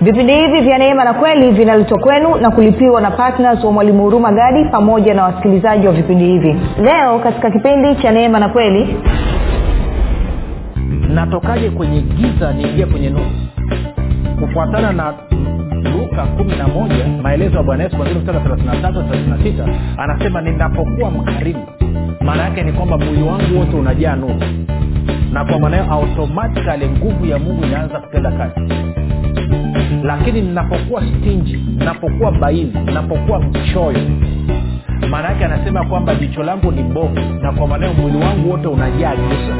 vipindi hivi vya neema na kweli vinaletwa kwenu na kulipiwa na ptns wa mwalimu huruma gadi pamoja na wasikilizaji wa vipindi hivi. Leo katika kipindi cha neema na kweli. Natokaje kwenye giza niingie kwenye nuru? Kufuatana na luka kumi na moja maelezo ya bwana yesu kwanzia mstari wa thelathini na tatu thelathini na sita anasema ninapokuwa mkarimu maana yake ni kwamba mwili wangu wote unajaa nuru. Na kwa maanayo automatikali nguvu ya mungu inaanza kutenda kazi lakini ninapokuwa stinji ninapokuwa baili ninapokuwa mchoyo maana yake anasema kwamba jicho langu ni bovu na kwa maana hiyo mwili wangu wote unajaa giza.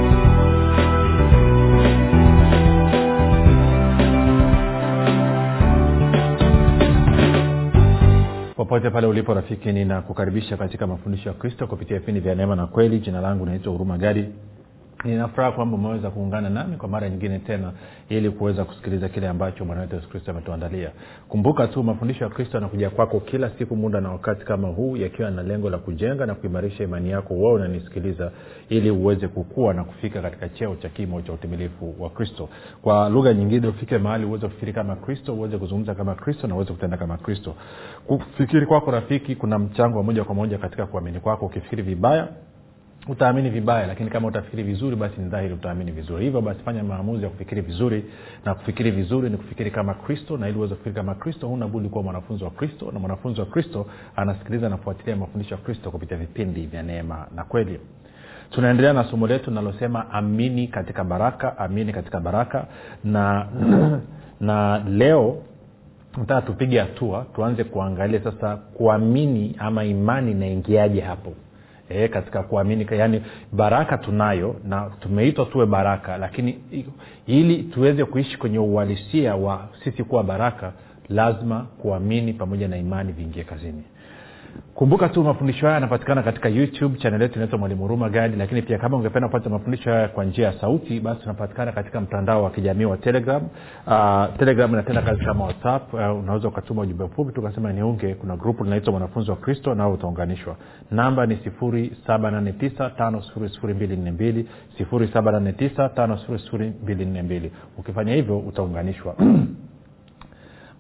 Popote pale ulipo rafiki ninakukaribisha katika mafundisho ya kristo kupitia vipindi vya neema na kweli. Jina langu naitwa huruma gadi ninafuraha kwamba umeweza kuungana nami kwa mara nyingine tena ili kuweza kusikiliza kile ambacho bwana wetu yesu kristo ametuandalia. Kumbuka tu mafundisho ya kristo yanakuja kwako kila siku muda na wakati kama huu yakiwa na lengo la kujenga na kuimarisha imani yako wao unanisikiliza ili uweze kukua na kufika katika cheo cha kimo cha utimilifu wa kristo. Kwa lugha nyingine ufike mahali uweze kufikiri kama kristo uweze kuzungumza kama kristo na uweze kutenda kama kristo. Kufikiri kwako rafiki kuna mchango wa moja kwa moja katika kuamini kwako. Ukifikiri vibaya utaamini vibaya lakini kama utafikiri vizuri basi ni dhahiri utaamini vizuri. Hivyo basi fanya maamuzi ya kufikiri vizuri. Na kufikiri vizuri ni kufikiri kama kristo na ili uweze kufikiri kama kristo huna budi kuwa mwanafunzi wa kristo na mwanafunzi wa kristo anasikiliza na kufuatilia mafundisho ya kristo kupitia vipindi vya neema na kweli. Tunaendelea na somo letu linalosema amini katika baraka amini katika baraka. Na na leo nataka tupige hatua tuanze kuangalia sasa kuamini ama imani inaingiaje hapo e, katika kuamini yaani baraka tunayo na tumeitwa tuwe baraka lakini ili tuweze kuishi kwenye uhalisia wa sisi kuwa baraka lazima kuamini pamoja na imani viingie kazini kumbuka tu mafundisho haya yanapatikana katika youtube chanel yetu inaitwa mwalimu huruma gadi lakini pia kama ungependa kupata mafundisho haya kwa njia ya sauti basi tunapatikana katika mtandao wa kijamii wa telegram. Uh, telegram inatenda kazi kama whatsapp. Uh, unaweza ukatuma ujumbe mfupi tukasema niunge. Kuna grupu linaitwa mwanafunzi wa kristo nao utaunganishwa. Namba ni 789 5242 ukifanya hivyo utaunganishwa.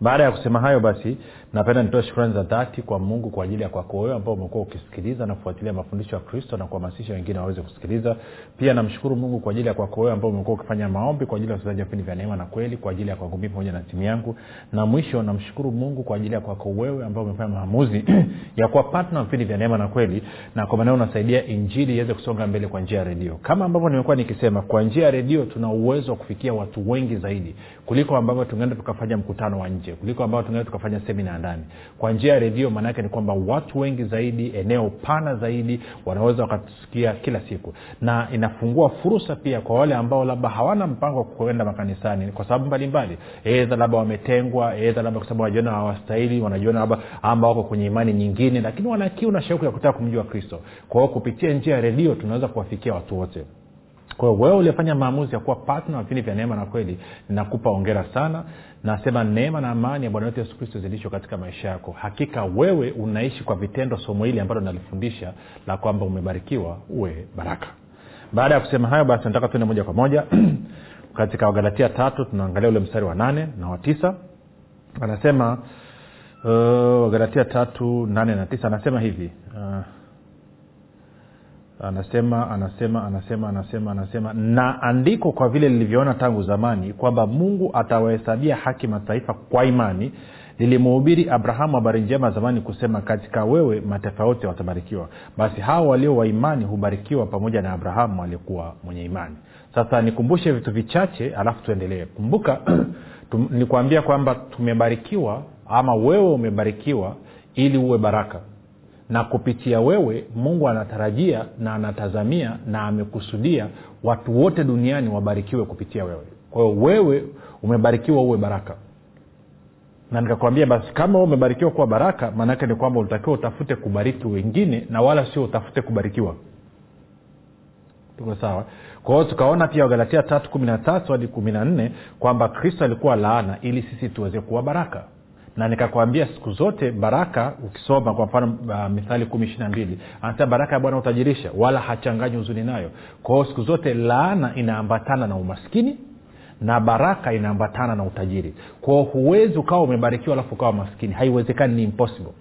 Baada ya kusema hayo basi napenda nitoe shukrani za dhati kwa mungu kwa ajili ya kwako wewe ambao umekuwa ukisikiliza na kufuatilia mafundisho ya kristo na kuhamasisha wengine waweze kusikiliza. Pia namshukuru mungu kwa ajili ya kwako wewe ambao umekuwa ukifanya maombi kwa ajili ya wasikilizaji wa vipindi vya neema na kweli kwa ajili ya kwangu mii pamoja na timu yangu. Na mwisho namshukuru mungu kwa ajili ya kwako wewe ambao umefanya maamuzi ya kuwa patna vipindi vya neema na kweli na kwa maanao unasaidia injili iweze kusonga mbele kwa njia ya redio. Kama ambavyo nimekuwa nikisema kwa njia ya redio tuna uwezo wa kufikia watu wengi zaidi kuliko ambavyo tungeenda tukafanya mkutano wa nje kuliko ambavyo tungeenda tukafanya semina ndani. Kwa njia ya redio maanaake ni kwamba watu wengi zaidi eneo pana zaidi wanaweza wakatusikia kila siku. Na inafungua fursa pia kwa wale ambao labda hawana mpango wa kuenda makanisani kwa sababu mbalimbali. Edha labda wametengwa edha labda kwa sababu wanajiona hawastahili wanajiona labda ama wako kwenye imani nyingine lakini wanakiu na shauku ya kutaka kumjua kristo. Kwa hiyo kupitia njia ya redio tunaweza kuwafikia watu wote kwa wewe uliofanya maamuzi ya kuwa patna wa vipindi vya neema na kweli ninakupa ongera sana. Nasema neema na amani ya bwana wetu yesu kristo zilisho katika maisha yako. Hakika wewe unaishi kwa vitendo somo hili ambalo nalifundisha la kwamba umebarikiwa uwe baraka. Baada ya kusema hayo basi nataka tuende moja kwa moja. Katika wagalatia tatu tunaangalia ule mstari wa nane na wa tisa. Anasema uh, wagalatia tatu nane na tisa. Anasema hivi uh, anasema anasema anasema anasema anasema. Na andiko kwa vile lilivyoona tangu zamani kwamba mungu atawahesabia haki mataifa kwa imani lilimhubiri abrahamu habari njema zamani kusema katika wewe mataifa yote watabarikiwa. Basi hao walio wa imani hubarikiwa pamoja na abrahamu aliyekuwa mwenye imani. Sasa nikumbushe vitu vichache alafu tuendelee. Kumbuka nikuambia kwamba tumebarikiwa ama wewe umebarikiwa ili uwe baraka na kupitia wewe mungu anatarajia na anatazamia na amekusudia watu wote duniani wabarikiwe kupitia wewe. Kwa hiyo wewe umebarikiwa uwe baraka. Na nikakwambia basi kama umebarikiwa kuwa baraka maanaake ni kwamba ulitakiwa utafute kubariki wengine na wala sio utafute kubarikiwa. Tuko sawa? Kwa hiyo tukaona pia wagalatia tatu kumi na tatu hadi kumi na nne kwamba kristo alikuwa laana ili sisi tuweze kuwa baraka na nikakwambia siku zote baraka ukisoma kwa mfano uh, mithali kumi ishiri na mbili. Anasema baraka ya bwana utajirisha wala hachanganyi huzuni nayo. Kwao siku zote laana inaambatana na umaskini na baraka inaambatana na utajiri. Kwao huwezi ukawa umebarikiwa alafu ukawa maskini. Haiwezekani ni impossible.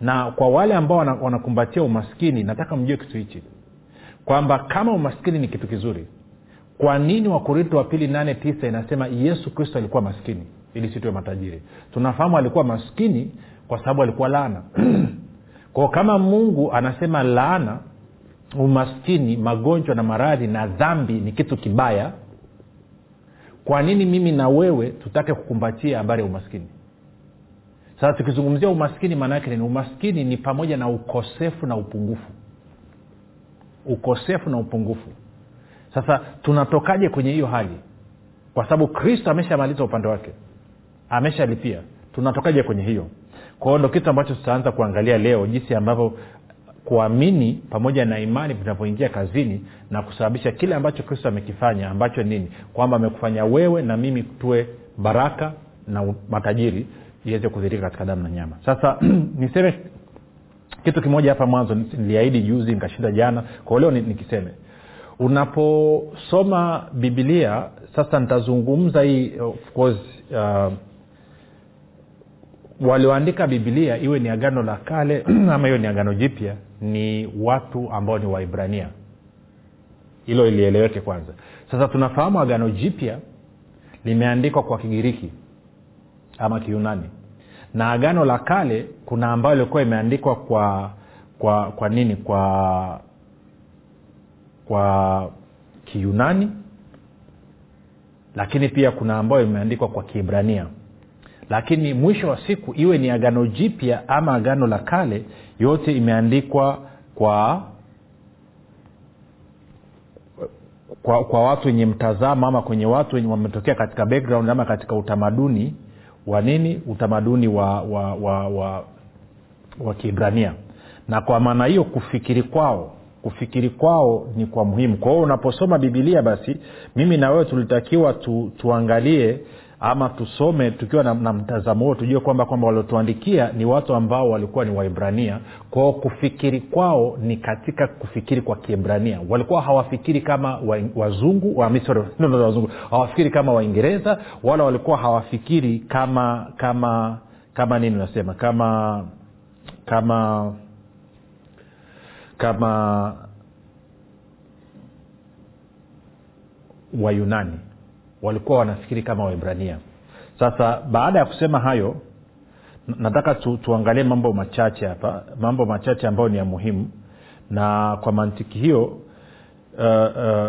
Na kwa wale ambao wanakumbatia umaskini nataka mjue kitu hichi. Kwamba kama umaskini ni kitu kizuri kwa nini wakorinto wa pili nane tisa inasema yesu kristo alikuwa maskini ili situwe matajiri. Tunafahamu alikuwa maskini kwa sababu alikuwa laana. Kwao kama mungu anasema laana umaskini magonjwa na maradhi na dhambi ni kitu kibaya kwa nini mimi na wewe tutake kukumbatia habari ya umaskini? Sasa tukizungumzia umaskini maana yake nini? Umaskini ni pamoja na ukosefu na upungufu. Ukosefu na upungufu. Sasa tunatokaje kwenye hiyo hali? Kwa sababu kristo ameshamaliza upande wake ameshalipia. Tunatokaje kwenye hiyo? Kwao ndo kitu ambacho tutaanza kuangalia leo jinsi ambavyo kuamini pamoja na imani vinavyoingia kazini na kusababisha kile ambacho kristo amekifanya ambacho nini? Kwamba amekufanya wewe na mimi tuwe baraka na matajiri iweze kudhirika katika damu na nyama. Sasa niseme kitu kimoja hapa mwanzo niliahidi juzi nikashinda jana. Kwa leo nikiseme. Unaposoma bibilia sasa nitazungumza hii of course uh, walioandika bibilia iwe ni agano la kale ama hiyo ni agano jipya ni watu ambao ni waibrania. Hilo ilieleweke kwanza. Sasa tunafahamu agano jipya limeandikwa kwa kigiriki ama kiunani na agano la kale kuna ambayo ilikuwa imeandikwa kwa kwa kwa nini? Kwa kwa kiunani lakini pia kuna ambayo imeandikwa kwa kiibrania lakini mwisho wa siku iwe ni agano jipya ama agano la kale yote imeandikwa kwa kwa, kwa watu wenye mtazamo ama kwenye watu wenye wametokea katika background ama katika utamaduni wa nini? Utamaduni wa wa wa, wa, wa kiibrania na kwa maana hiyo kufikiri kwao kufikiri kwao ni kwa muhimu. Kwa hiyo unaposoma bibilia basi mimi na wewe tulitakiwa tu, tuangalie ama tusome tukiwa na, na mtazamo huo tujue kwamba kwamba waliotuandikia ni watu ambao walikuwa ni waibrania kwao kufikiri kwao ni katika kufikiri kwa kiebrania. Walikuwa hawafikiri kama wa, wazungu wa, sorry, no, no, wazungu. Hawafikiri kama waingereza wala walikuwa hawafikiri kama kama kama nini unasema kama kama kama wayunani walikuwa wanafikiri kama waibrania sasa baada ya kusema hayo nataka tu, tuangalie mambo machache hapa mambo machache ambayo ni ya muhimu. Na kwa mantiki hiyo uh, uh,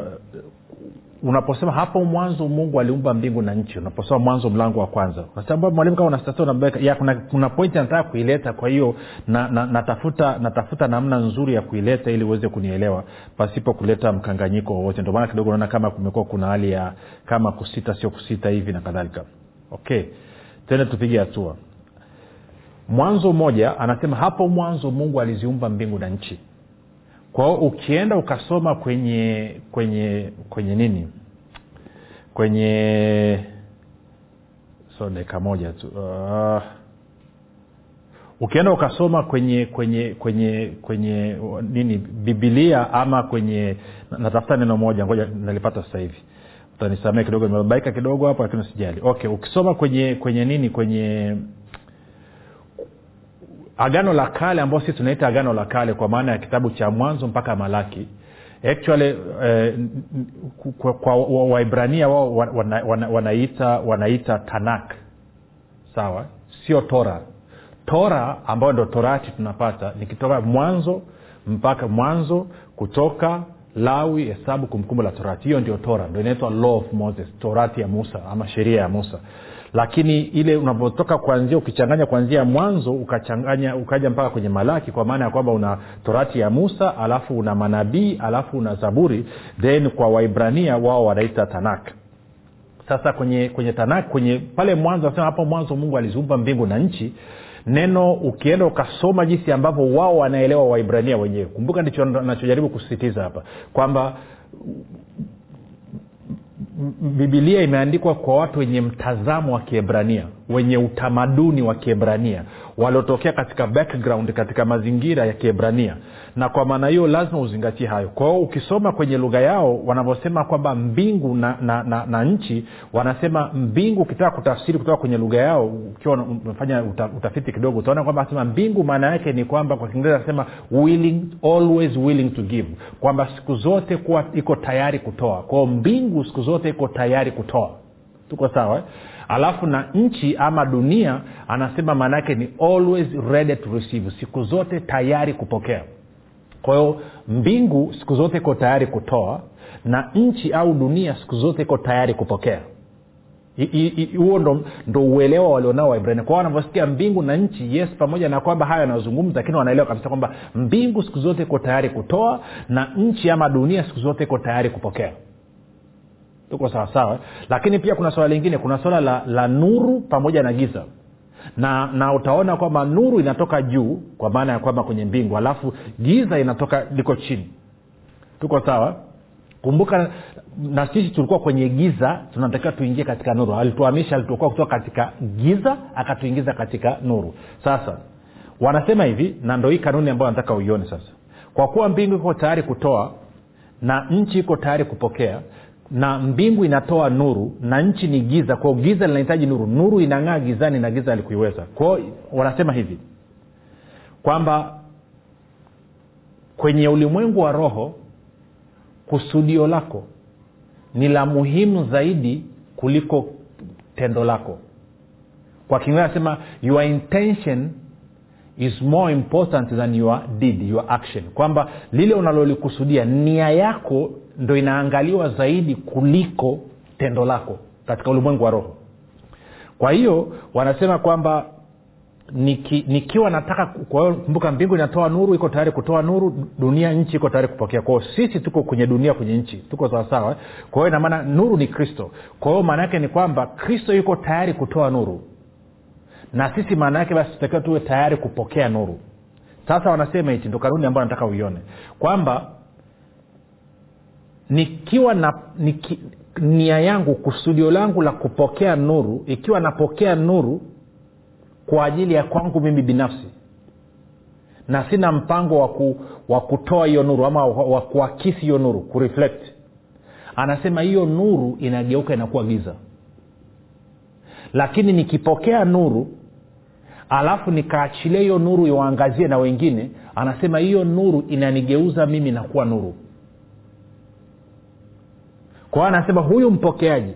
unaposema hapo mwanzo mungu aliumba mbingu na nchi unaposema mwanzo mlango wa kwanza. Unasema mwalimu kama unastata ya kuna, kuna pointi nataka kuileta kwa hiyo na, na, natafuta natafuta namna nzuri ya kuileta ili uweze kunielewa pasipo kuleta mkanganyiko wowote. Ndio maana kidogo naona kama kumekuwa kuna hali ya kama kusita sio kusita hivi na kadhalika. Okay tende tupige hatua. Mwanzo mmoja anasema hapo mwanzo mungu aliziumba mbingu na nchi kwa ukienda ukasoma kwenye kwenye kwenye nini? Kwenye so dakika moja tu uh, ukienda ukasoma kwenye kwenye kwenye kwenye nini? Bibilia ama kwenye natafuta neno moja ngoja nalipata sasa hivi. Utanisamee kidogo nimebabaika kidogo hapo lakini sijali okay ukisoma kwenye kwenye nini? Kwenye agano la kale ambao sisi tunaita agano la kale kwa maana ya kitabu cha mwanzo mpaka malaki. Actually eh, kwa, kwa waibrania wao wana, wana wanaita tanak sawa? Sio tora. Tora ambayo ndo torati tunapata nikitoka mwanzo mpaka mwanzo kutoka lawi hesabu kumbukumbu la torati. Hiyo ndio tora ndo inaitwa law of moses torati ya musa ama sheria ya musa lakini ile unavyotoka kuanzia ukichanganya kuanzia mwanzo ukachanganya ukaja mpaka kwenye malaki kwa maana ya kwamba una torati ya musa alafu una manabii alafu una zaburi then kwa waibrania wao wanaita tanak sasa kwenye kwenye tanak kwenye pale mwanzo anasema hapo mwanzo mungu aliziumba mbingu na nchi. Neno ukienda ukasoma jinsi ambavyo wao wanaelewa waibrania wenyewe. Kumbuka ndicho nachojaribu kusisitiza hapa kwamba bibilia imeandikwa kwa watu wenye mtazamo wa kiebrania wenye utamaduni wa kiebrania waliotokea katika background katika mazingira ya kiebrania. Na kwa maana hiyo lazima uzingatie hayo. Kwa hiyo ukisoma kwenye lugha yao wanavyosema kwamba mbingu na, na, na, na nchi wanasema mbingu ukitaka kutafsiri kutoka kwenye lugha yao ukiwa umefanya uta, utafiti kidogo utaona kwamba asema mbingu maana yake ni kwamba kwa kiingereza anasema willing always willing to give. Kwamba siku zote kuwa iko tayari kutoa. Kwao mbingu siku zote iko tayari kutoa. Tuko sawa eh? Alafu na nchi ama dunia anasema maanaake ni always ready to receive. Siku zote tayari kupokea. Kwa hiyo mbingu siku zote iko tayari kutoa na nchi au dunia siku zote iko tayari kupokea. Huo ndo, ndo uelewa walionao waibrania kwao wanavyosikia mbingu na nchi yes pamoja na kwamba hayo yanazungumza lakini wanaelewa kabisa kwamba mbingu siku zote iko tayari kutoa na nchi ama dunia siku zote iko tayari kupokea tuko sawasawa lakini pia kuna swala lingine kuna swala la, la nuru pamoja na giza. Na na utaona kwamba nuru inatoka juu kwa maana ya kwamba kwenye mbingu alafu giza inatoka liko chini. Tuko sawa? Kumbuka na sisi tulikuwa kwenye giza tunatakiwa tuingie katika nuru. Alituamisha alituokoa kutoka katika giza akatuingiza katika nuru. Sasa wanasema hivi na ndo hii kanuni ambayo nataka uione sasa. Kwa kuwa mbingu iko tayari kutoa na nchi iko tayari kupokea na mbingu inatoa nuru na nchi ni giza. Kwao giza linahitaji nuru. Nuru inang'aa gizani na giza alikuiweza kwao wanasema hivi kwamba kwenye ulimwengu wa roho kusudio lako ni la muhimu zaidi kuliko tendo lako. Kwa kiingereza anasema your intention is more important than your deed your action. Kwamba lile unalolikusudia nia yako ndo inaangaliwa zaidi kuliko tendo lako katika ulimwengu wa roho. Kwa hiyo wanasema kwamba niki, nikiwa nataka kumbuka mbingu inatoa nuru iko tayari kutoa nuru dunia nchi iko tayari kupokea. Kwao sisi tuko kwenye dunia kwenye nchi tuko sawasawa kwa hiyo inamaana nuru ni kristo. Kwa hiyo maana yake ni kwamba kristo yuko tayari kutoa nuru na sisi maana yake basi tutakiwa tuwe tayari kupokea nuru. Sasa wanasema hichi ndo kanuni ambayo nataka uione. Kwamba nikiwa na niki, nia yangu kusudio langu la kupokea nuru ikiwa napokea nuru kwa ajili ya kwangu mimi binafsi na sina mpango wa, waku, kutoa hiyo nuru ama wa, kuakisi hiyo nuru kureflect anasema hiyo nuru inageuka inakuwa giza. Lakini nikipokea nuru alafu nikaachilia hiyo nuru iwaangazie na wengine anasema hiyo nuru inanigeuza mimi nakuwa nuru. Kwa hiyo anasema huyu mpokeaji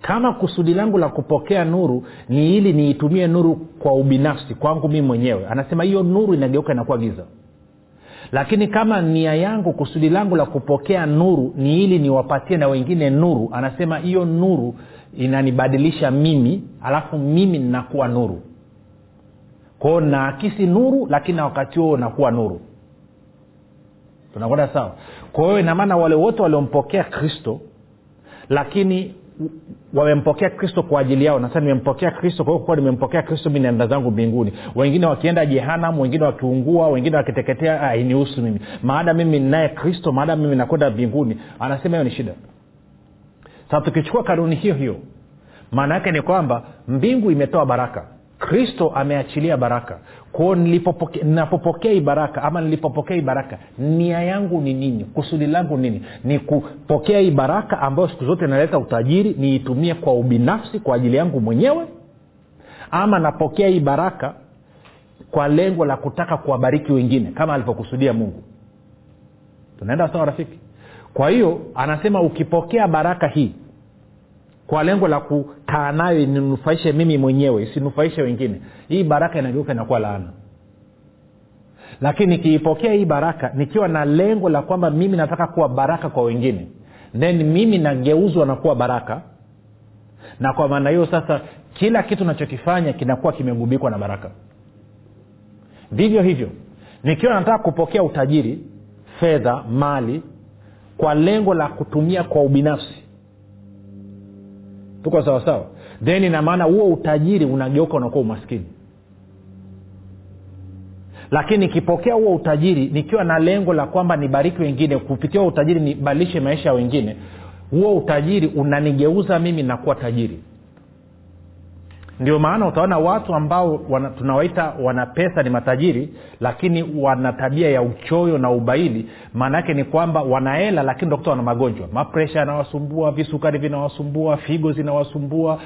kama kusudi langu la kupokea nuru ni ili niitumie nuru kwa ubinafsi kwangu mii mwenyewe. Anasema hiyo nuru inageuka inakuwa giza. Lakini kama nia yangu kusudi langu la kupokea nuru ni ili niwapatie na wengine nuru anasema hiyo nuru inanibadilisha mimi alafu mimi ninakuwa nuru kwao naakisi nuru lakini na wakati huo nakuwa nuru. Tunakwenda sawa? Kwa hiyo inamaana wale wote waliompokea kristo lakini wamempokea kristo kwa ajili yao. Nasa nimempokea kristo kwa hiyo kuwa nimempokea kristo mi naenda zangu mbinguni. Wengine wakienda jehanam wengine wakiungua wengine wakiteketea ainihusu mimi. Maada mimi ninaye kristo maada mimi nakwenda mbinguni. Anasema hiyo ni shida. Sasa tukichukua kanuni hiyo hiyo maana yake ni kwamba mbingu imetoa baraka kristo ameachilia baraka. Kwao ninapopokea hii baraka ama nilipopokea hii baraka nia yangu ni nini? Kusudi langu nini? Ni kupokea hii baraka ambayo siku zote inaleta utajiri niitumie kwa ubinafsi kwa ajili yangu mwenyewe? Ama napokea hii baraka kwa lengo la kutaka kuwabariki wengine kama alivyokusudia mungu? Tunaenda sawa rafiki? Kwa hiyo anasema ukipokea baraka hii kwa lengo la kukaa nayo ninufaishe mimi mwenyewe isinufaishe wengine hii baraka inageuka inakuwa laana. Lakini nikiipokea hii baraka nikiwa na lengo la kwamba mimi nataka kuwa baraka kwa wengine then mimi nageuzwa na kuwa baraka. Na kwa maana hiyo sasa kila kitu nachokifanya kinakuwa kimegubikwa na baraka. Vivyo hivyo nikiwa nataka kupokea utajiri fedha mali kwa lengo la kutumia kwa ubinafsi tuko sawasawa then ina maana huo utajiri unageuka unakuwa umaskini. Lakini nikipokea huo utajiri nikiwa na lengo la kwamba nibariki wengine kupitia huo utajiri nibadilishe maisha ya wengine huo utajiri unanigeuza mimi nakuwa tajiri ndio maana utaona watu ambao wana, tunawaita wana pesa ni matajiri lakini wana tabia ya uchoyo na ubaili. Maana yake ni kwamba wanahela lakini dokta wana magonjwa. Mapresha yanawasumbua visukari vinawasumbua figo zinawasumbua.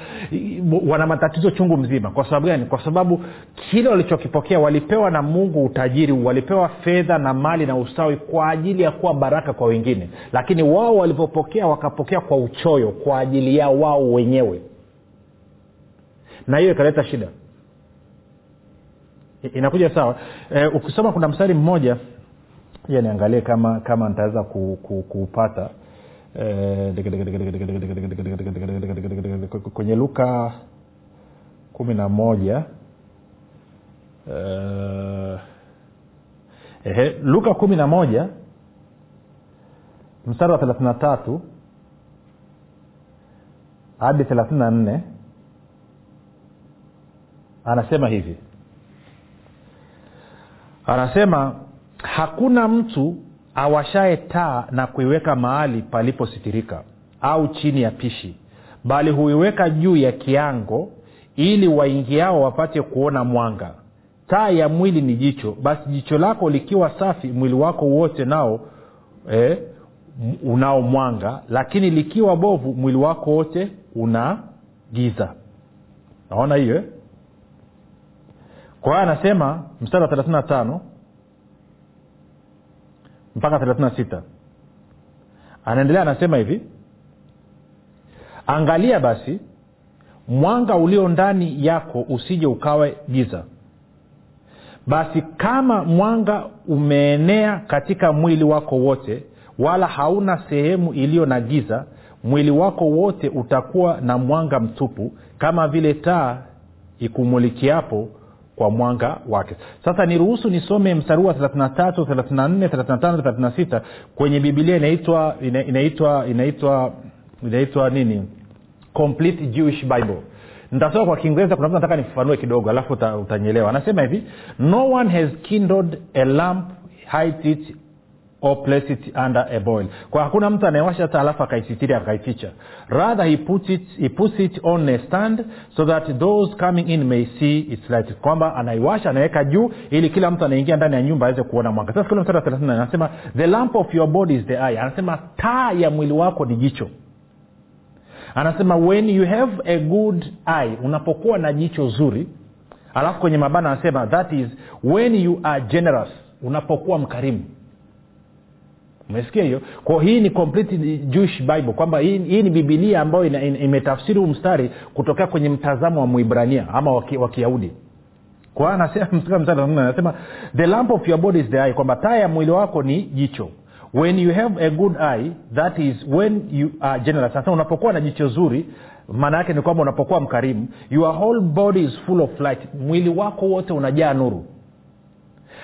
Wana matatizo chungu mzima. Kwa sababu gani? Kwa sababu kile walichokipokea walipewa na mungu utajiri walipewa fedha na mali na ustawi kwa ajili ya kuwa baraka kwa wengine. Lakini wao walivyopokea wakapokea kwa uchoyo kwa ajili ya wao wenyewe na hiyo ikaleta shida inakuja sawa e, ukisoma kuna mstari mmoja ja niangalie kama kama nitaweza ku- ku- kuupata Eh, kwenye luka kumi na moja Eh, ehe, luka kumi na moja mstari wa thelathini na tatu hadi thelathini na nne anasema hivi. Anasema hakuna mtu awashaye taa na kuiweka mahali palipositirika au chini ya pishi bali huiweka juu ya kiango ili waingiao wapate kuona mwanga. Taa ya mwili ni jicho basi jicho lako likiwa safi mwili wako wote nao eh, unao mwanga lakini likiwa bovu mwili wako wote una giza. Naona hiyo eh? Kwa hiyo anasema mstari wa thelathini na tano mpaka thelathini na sita. Anaendelea anasema hivi angalia basi mwanga ulio ndani yako usije ukawe giza. Basi kama mwanga umeenea katika mwili wako wote wala hauna sehemu iliyo na giza mwili wako wote utakuwa na mwanga mtupu kama vile taa ikumulikiapo kwa mwanga wake. Sasa niruhusu nisome mstari wa 33 34 35 36 kwenye bibilia inaitwa ina- inaitwa inaitwa inaitwa nini? Complete jewish bible. Nitasoma kwa kiingereza kuna nataka nifafanue kidogo alafu utanyelewa anasema hivi no one has kindled a lamp hide it or place it under a boil. Kwa hakuna mtu anayewasha taa alafu akaisitiri akaificha. Rather he puts, it, he puts it on a stand so that those coming in may see its light. Kwamba anaiwasha anaweka juu ili kila mtu anaingia ndani ya nyumba aweze kuona mwanga. Sasa kule mstari wa 34 anasema the lamp of your body is the eye. Anasema taa ya mwili wako ni jicho. Anasema when you have a good eye unapokuwa na jicho zuri alafu kwenye mabana anasema that is when you are generous unapokuwa mkarimu umesikia hiyo? Kwao hii ni complete jewish bible kwamba hii, hii ni bibilia ambayo imetafsiri huu mstari kutokea kwenye mtazamo wa mwibrania ama wa kiyahudi. Anasema the lamp of your body is the eye kwamba taa ya mwili wako ni jicho. When you have a good eye that is when you are generous. Sasa unapokuwa na jicho zuri maana yake ni kwamba unapokuwa mkarimu your whole body is full of light. Mwili wako wote unajaa nuru.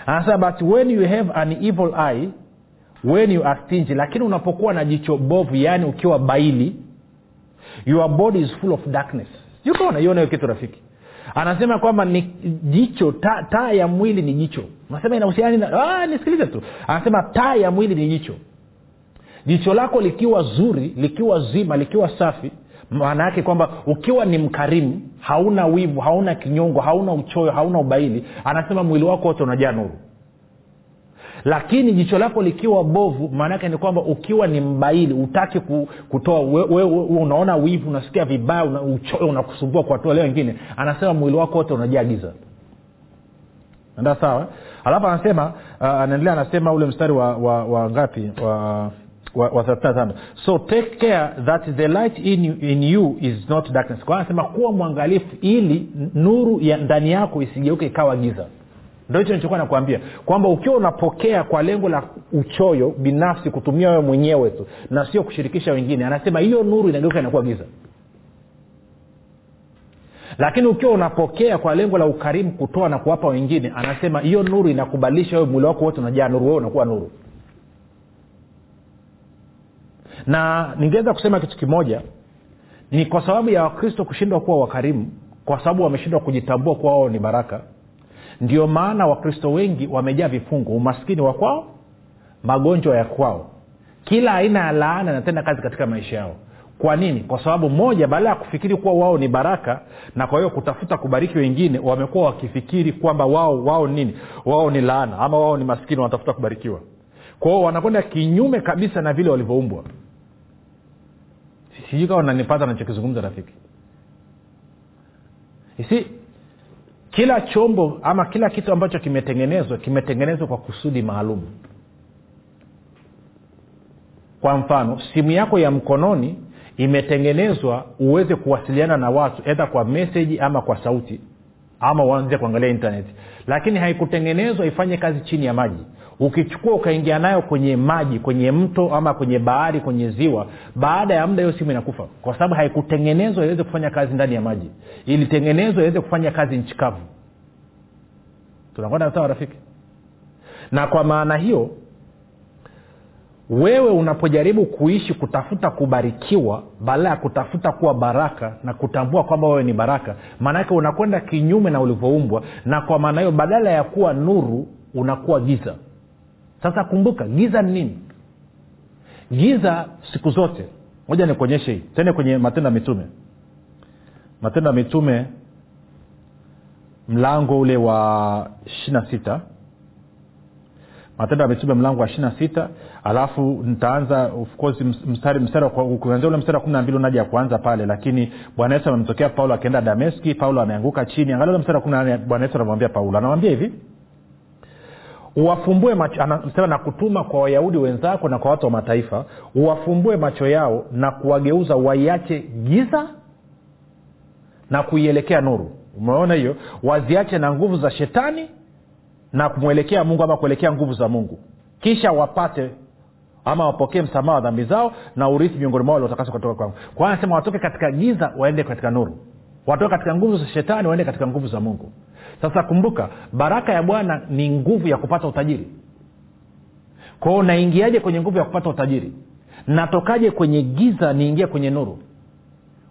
Anasema but when you have an evil eye when you are stingy lakini unapokuwa na jicho bovu yaani ukiwa baili your body is full of darkness. Yuko iona hiyo kitu rafiki. Anasema kwamba ni jicho taa ta ya mwili ni jicho. Unasema inahusiana ah, nisikilize tu. Anasema taa ya mwili ni jicho. Jicho lako likiwa zuri likiwa zima likiwa safi maana yake kwamba ukiwa ni mkarimu hauna wivu hauna kinyongo hauna uchoyo hauna ubaili anasema mwili wako wote unajaa nuru lakini jicho lako likiwa bovu maana yake ni kwamba ukiwa ni mbaili utaki kutoa unaona wivu unasikia vibaya una, uchoyo unakusumbua kuwatoa leo wengine. Anasema mwili wako wote unajaa giza enda sawa? Alafu anasema uh, anaendelea anasema ule mstari wa, wa, wa ngapi? Wa wa, wa 35 so take care that the light in you, in you is not darkness. Kwa anasema kuwa mwangalifu ili nuru ya ndani yako isigeuke ikawa giza ndo hicho nichokuwa nakuambia kwamba ukiwa unapokea kwa lengo la uchoyo binafsi kutumia wewe mwenyewe tu na sio kushirikisha wengine. Anasema hiyo nuru inageuka inakuwa giza. Lakini ukiwa unapokea kwa lengo la ukarimu kutoa na kuwapa wengine anasema hiyo nuru inakubadilisha wewe mwili wako wote unajaa nuru wewe unakuwa nuru. Na ningeweza kusema kitu kimoja ni kwa sababu ya wakristo kushindwa kuwa wakarimu kwa sababu wameshindwa kujitambua kuwa wao ni baraka ndio maana wakristo wengi wamejaa vifungo umaskini wa kwao magonjwa ya kwao. Kila aina ya laana inatenda kazi katika maisha yao. Kwa nini? Kwa sababu moja baada ya kufikiri kuwa wao ni baraka na kwa hiyo kutafuta kubariki wengine wamekuwa wakifikiri kwamba wao wao nini? Wao ni laana ama wao ni maskini wanatafuta kubarikiwa. Kwao wanakwenda kinyume kabisa na vile walivyoumbwa. Sijui kawa nanipata nachokizungumza rafiki. Si kila chombo ama kila kitu ambacho kimetengenezwa kimetengenezwa kwa kusudi maalum. Kwa mfano simu yako ya mkononi imetengenezwa uweze kuwasiliana na watu edha kwa meseji ama kwa sauti ama uanze kuangalia intaneti lakini haikutengenezwa ifanye kazi chini ya maji ukichukua ukaingia nayo kwenye maji kwenye mto ama kwenye bahari kwenye ziwa baada ya muda hiyo simu inakufa. Kwa sababu haikutengenezwa iweze kufanya kazi ndani ya maji. Ilitengenezwa iweze kufanya kazi nchi kavu. Tunakwenda sawa rafiki? Na kwa maana hiyo wewe unapojaribu kuishi kutafuta kubarikiwa badala ya kutafuta kuwa baraka na kutambua kwamba wewe ni baraka maanake unakwenda kinyume na ulivyoumbwa na kwa maana hiyo badala ya kuwa nuru unakuwa giza sasa kumbuka giza ni nini? Giza siku zote. Moja nikuonyeshe hii. Tende kwenye matendo ya mitume. Matendo ya mitume mlango ule wa ishiri na sita. Matendo ya mitume mlango wa ishiri na sita. Alafu nitaanza of course mstari mstari kuanzia ule mstari wa kumi na mbili unaja kuanza pale. Lakini bwana yesu amemtokea paulo akienda dameski. Paulo ameanguka chini. Angalia ule mstari wa kumi na nane bwana yesu anamwambia paulo. Anamwambia hivi uwafumbue macho na kutuma kwa wayahudi wenzako na kwa watu wa mataifa uwafumbue macho yao na kuwageuza waiache giza na kuielekea nuru. Umeona hiyo? Waziache na nguvu za shetani na kumwelekea mungu ama kuelekea nguvu za mungu. Kisha wapate ama wapokee msamaha wa dhambi zao na urithi miongoni mwao waliotakaswa kutoka kwangu. Kwa anasema watoke katika giza waende katika nuru. Watoke katika nguvu za shetani waende katika nguvu za mungu sasa kumbuka baraka ya bwana ni nguvu ya kupata utajiri. Kwao naingiaje kwenye nguvu ya kupata utajiri? Natokaje kwenye giza niingie kwenye nuru?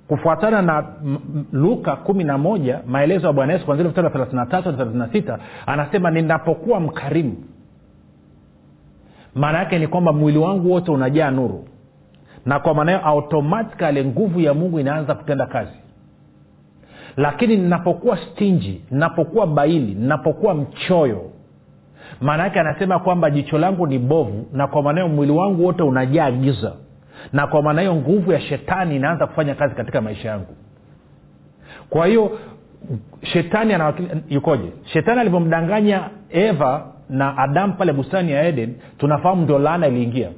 Kufuatana na luka kumi na moja maelezo ya bwana yesu kwanzia mstari wa thelathina tatu na thelathina sita anasema ninapokuwa mkarimu. Maana yake ni kwamba mwili wangu wote unajaa nuru. Na kwa maana hiyo automatikali nguvu ya mungu inaanza kutenda kazi lakini ninapokuwa stinji ninapokuwa baili ninapokuwa mchoyo maana yake anasema kwamba jicho langu ni bovu na kwa maana hiyo mwili wangu wote unajaa giza na kwa maana hiyo nguvu ya shetani inaanza kufanya kazi katika maisha yangu. Kwa hiyo shetani yukoje? Shetani alivyomdanganya eva na adamu pale bustani ya eden tunafahamu ndio laana iliingia.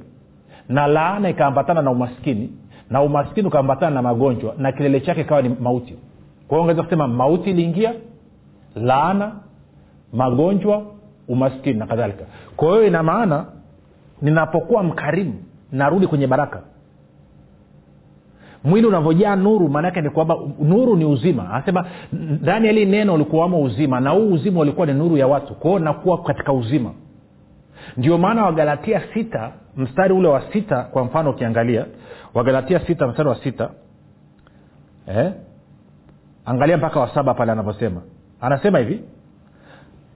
Na laana ikaambatana na umaskini na umaskini ukaambatana na magonjwa na kilele chake ikawa ni mauti kwa kusema mauti iliingia laana magonjwa umaskini na kadhalika. Kwa hiyo ina maana ninapokuwa mkarimu narudi kwenye baraka. Mwili unavyojaa nuru maanaake ni kwamba nuru ni uzima. Anasema ndani ya hili neno ulikuwamo uzima na huu uzima ulikuwa ni nuru ya watu. Kwao nakuwa katika uzima. Ndio maana wagalatia sita mstari ule wa sita kwa mfano ukiangalia wagalatia sita mstari wa sita eh? Angalia mpaka wa saba pale anavyosema anasema hivi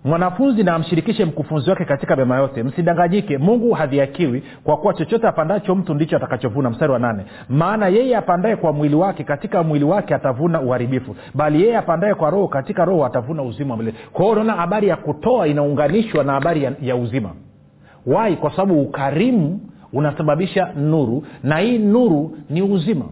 mwanafunzi na amshirikishe mkufunzi wake katika mema yote. Msidanganyike. Mungu hadhiakiwi kwa kuwa chochote apandacho mtu ndicho atakachovuna. Mstari wa nane. Maana yeye apandaye kwa mwili wake katika mwili wake atavuna uharibifu. Bali yeye apandaye kwa roho katika roho atavuna uzima wa milele. Kwa unaona habari ya kutoa inaunganishwa na habari ya, ya uzima. Wai kwa sababu ukarimu unasababisha nuru na hii nuru ni uzima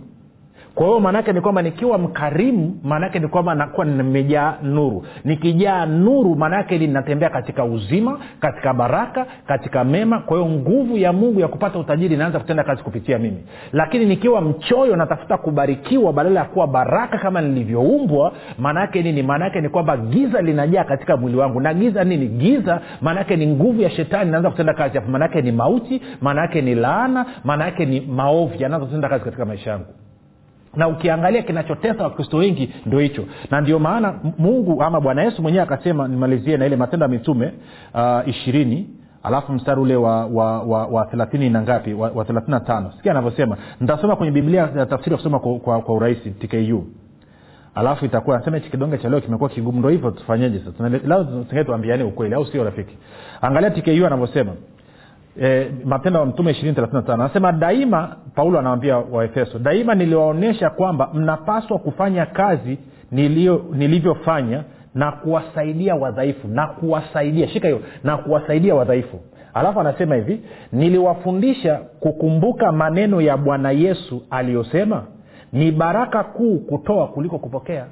kwa hiyo maanaake ni kwamba nikiwa mkarimu maanaake ni kwamba nakuwa nimejaa nuru. Nikijaa nuru maanaake ninatembea katika uzima katika baraka katika mema. Kwa hiyo nguvu ya mungu ya kupata utajiri inaanza kutenda kazi kupitia mimi. Lakini nikiwa mchoyo natafuta kubarikiwa badala ya kuwa baraka kama nilivyoumbwa maanaake nini? Maanaake ni kwamba giza linajaa katika mwili wangu. Na giza nini? Giza maanaake ni nguvu ya shetani inaanza kutenda kazi. Hapo maanaake ni mauti maanaake ni laana maanaake ni maovu yanaanza kutenda kazi katika maisha yangu na ukiangalia kinachotesa wakristo wengi ndo hicho. Na ndio maana mungu ama bwana yesu mwenyewe akasema nimalizie na ile matendo ya mitume uh, ishirini alafu mstari ule wa wa wa, wa thelathini na ngapi? Wa, wa thelathini na tano. Sikia anavyosema. Nitasoma kwenye biblia ya tafsiri ya kusoma kwa, kwa, kwa urahisi tku alafu itakuwa nasema hichi kidonge cha leo kimekuwa kigumu ndo hivyo tufanyeje sasa? Lazima tuambiane ukweli au sio rafiki? Angalia tku anavyosema e, matendo ya mtume ishirini thelathini tano anasema daima paulo anawambia waefeso daima niliwaonyesha kwamba mnapaswa kufanya kazi nilivyofanya na kuwasaidia wadhaifu na kuwasaidia shika hiyo na kuwasaidia wadhaifu. Alafu anasema hivi niliwafundisha kukumbuka maneno ya bwana yesu aliyosema ni baraka kuu kutoa kuliko kupokea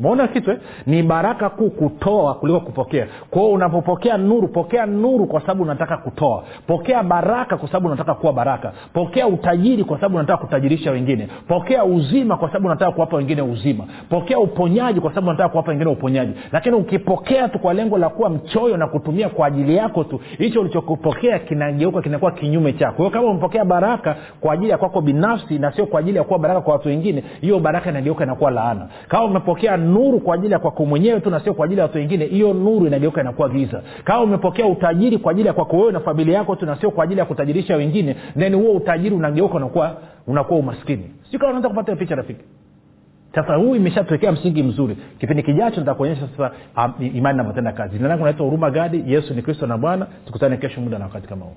maona kitu eh? ni baraka kuu kutoa kuliko kupokea. Kwao unapopokea nuru pokea nuru kwa sababu unataka kutoa. Pokea baraka kwa sababu unataka kuwa baraka. Pokea utajiri kwa sababu unataka kutajirisha wengine. Pokea uzima kwa sababu unataka kuwapa wengine uzima. Pokea uponyaji kwa sababu unataka kuwapa wengine uponyaji. Lakini ukipokea tu kwa lengo la kuwa mchoyo na kutumia kwa ajili yako tu hicho ulichokupokea kinageuka kinakuwa kinyume chako. Hiyo kama umepokea baraka kwa ajili ya kwako binafsi na sio kwa ajili ya kuwa baraka kwa watu wengine hiyo baraka inageuka inakuwa laana. Kama umepokea nuru kwa ajili ya kwako mwenyewe tu na sio kwa ajili ya watu wengine hiyo nuru inageuka inakuwa giza. Kama umepokea utajiri kwa ajili ya kwako wewe na familia yako tu na sio kwa ajili ya kutajirisha wengine then huo utajiri unageuka unakuwa unakuwa umaskini. Sio kama unaweza kupata picha rafiki. Sasa huu imeshatuwekea msingi mzuri. Kipindi kijacho nitakuonyesha sasa um, imani inavyotenda kazi. Jina naitwa huruma gadi yesu ni kristo na bwana. Tukutane kesho muda na wakati kama huu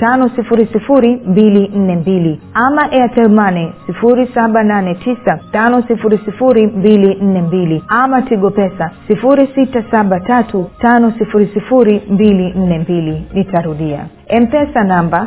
tano sifuri sifuri mbili nne mbili ama airtelmane sifuri saba nane tisa tano sifuri sifuri mbili nne mbili ama tigo pesa sifuri sita saba tatu tano sifuri sifuri mbili nne mbili. Nitarudia. Mpesa namba